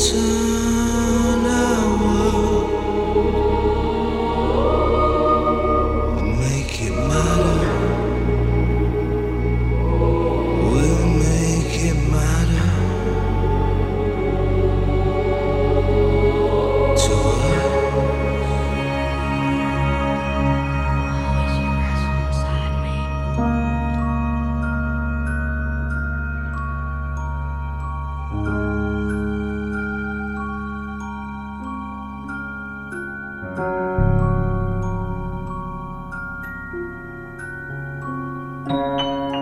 So. Música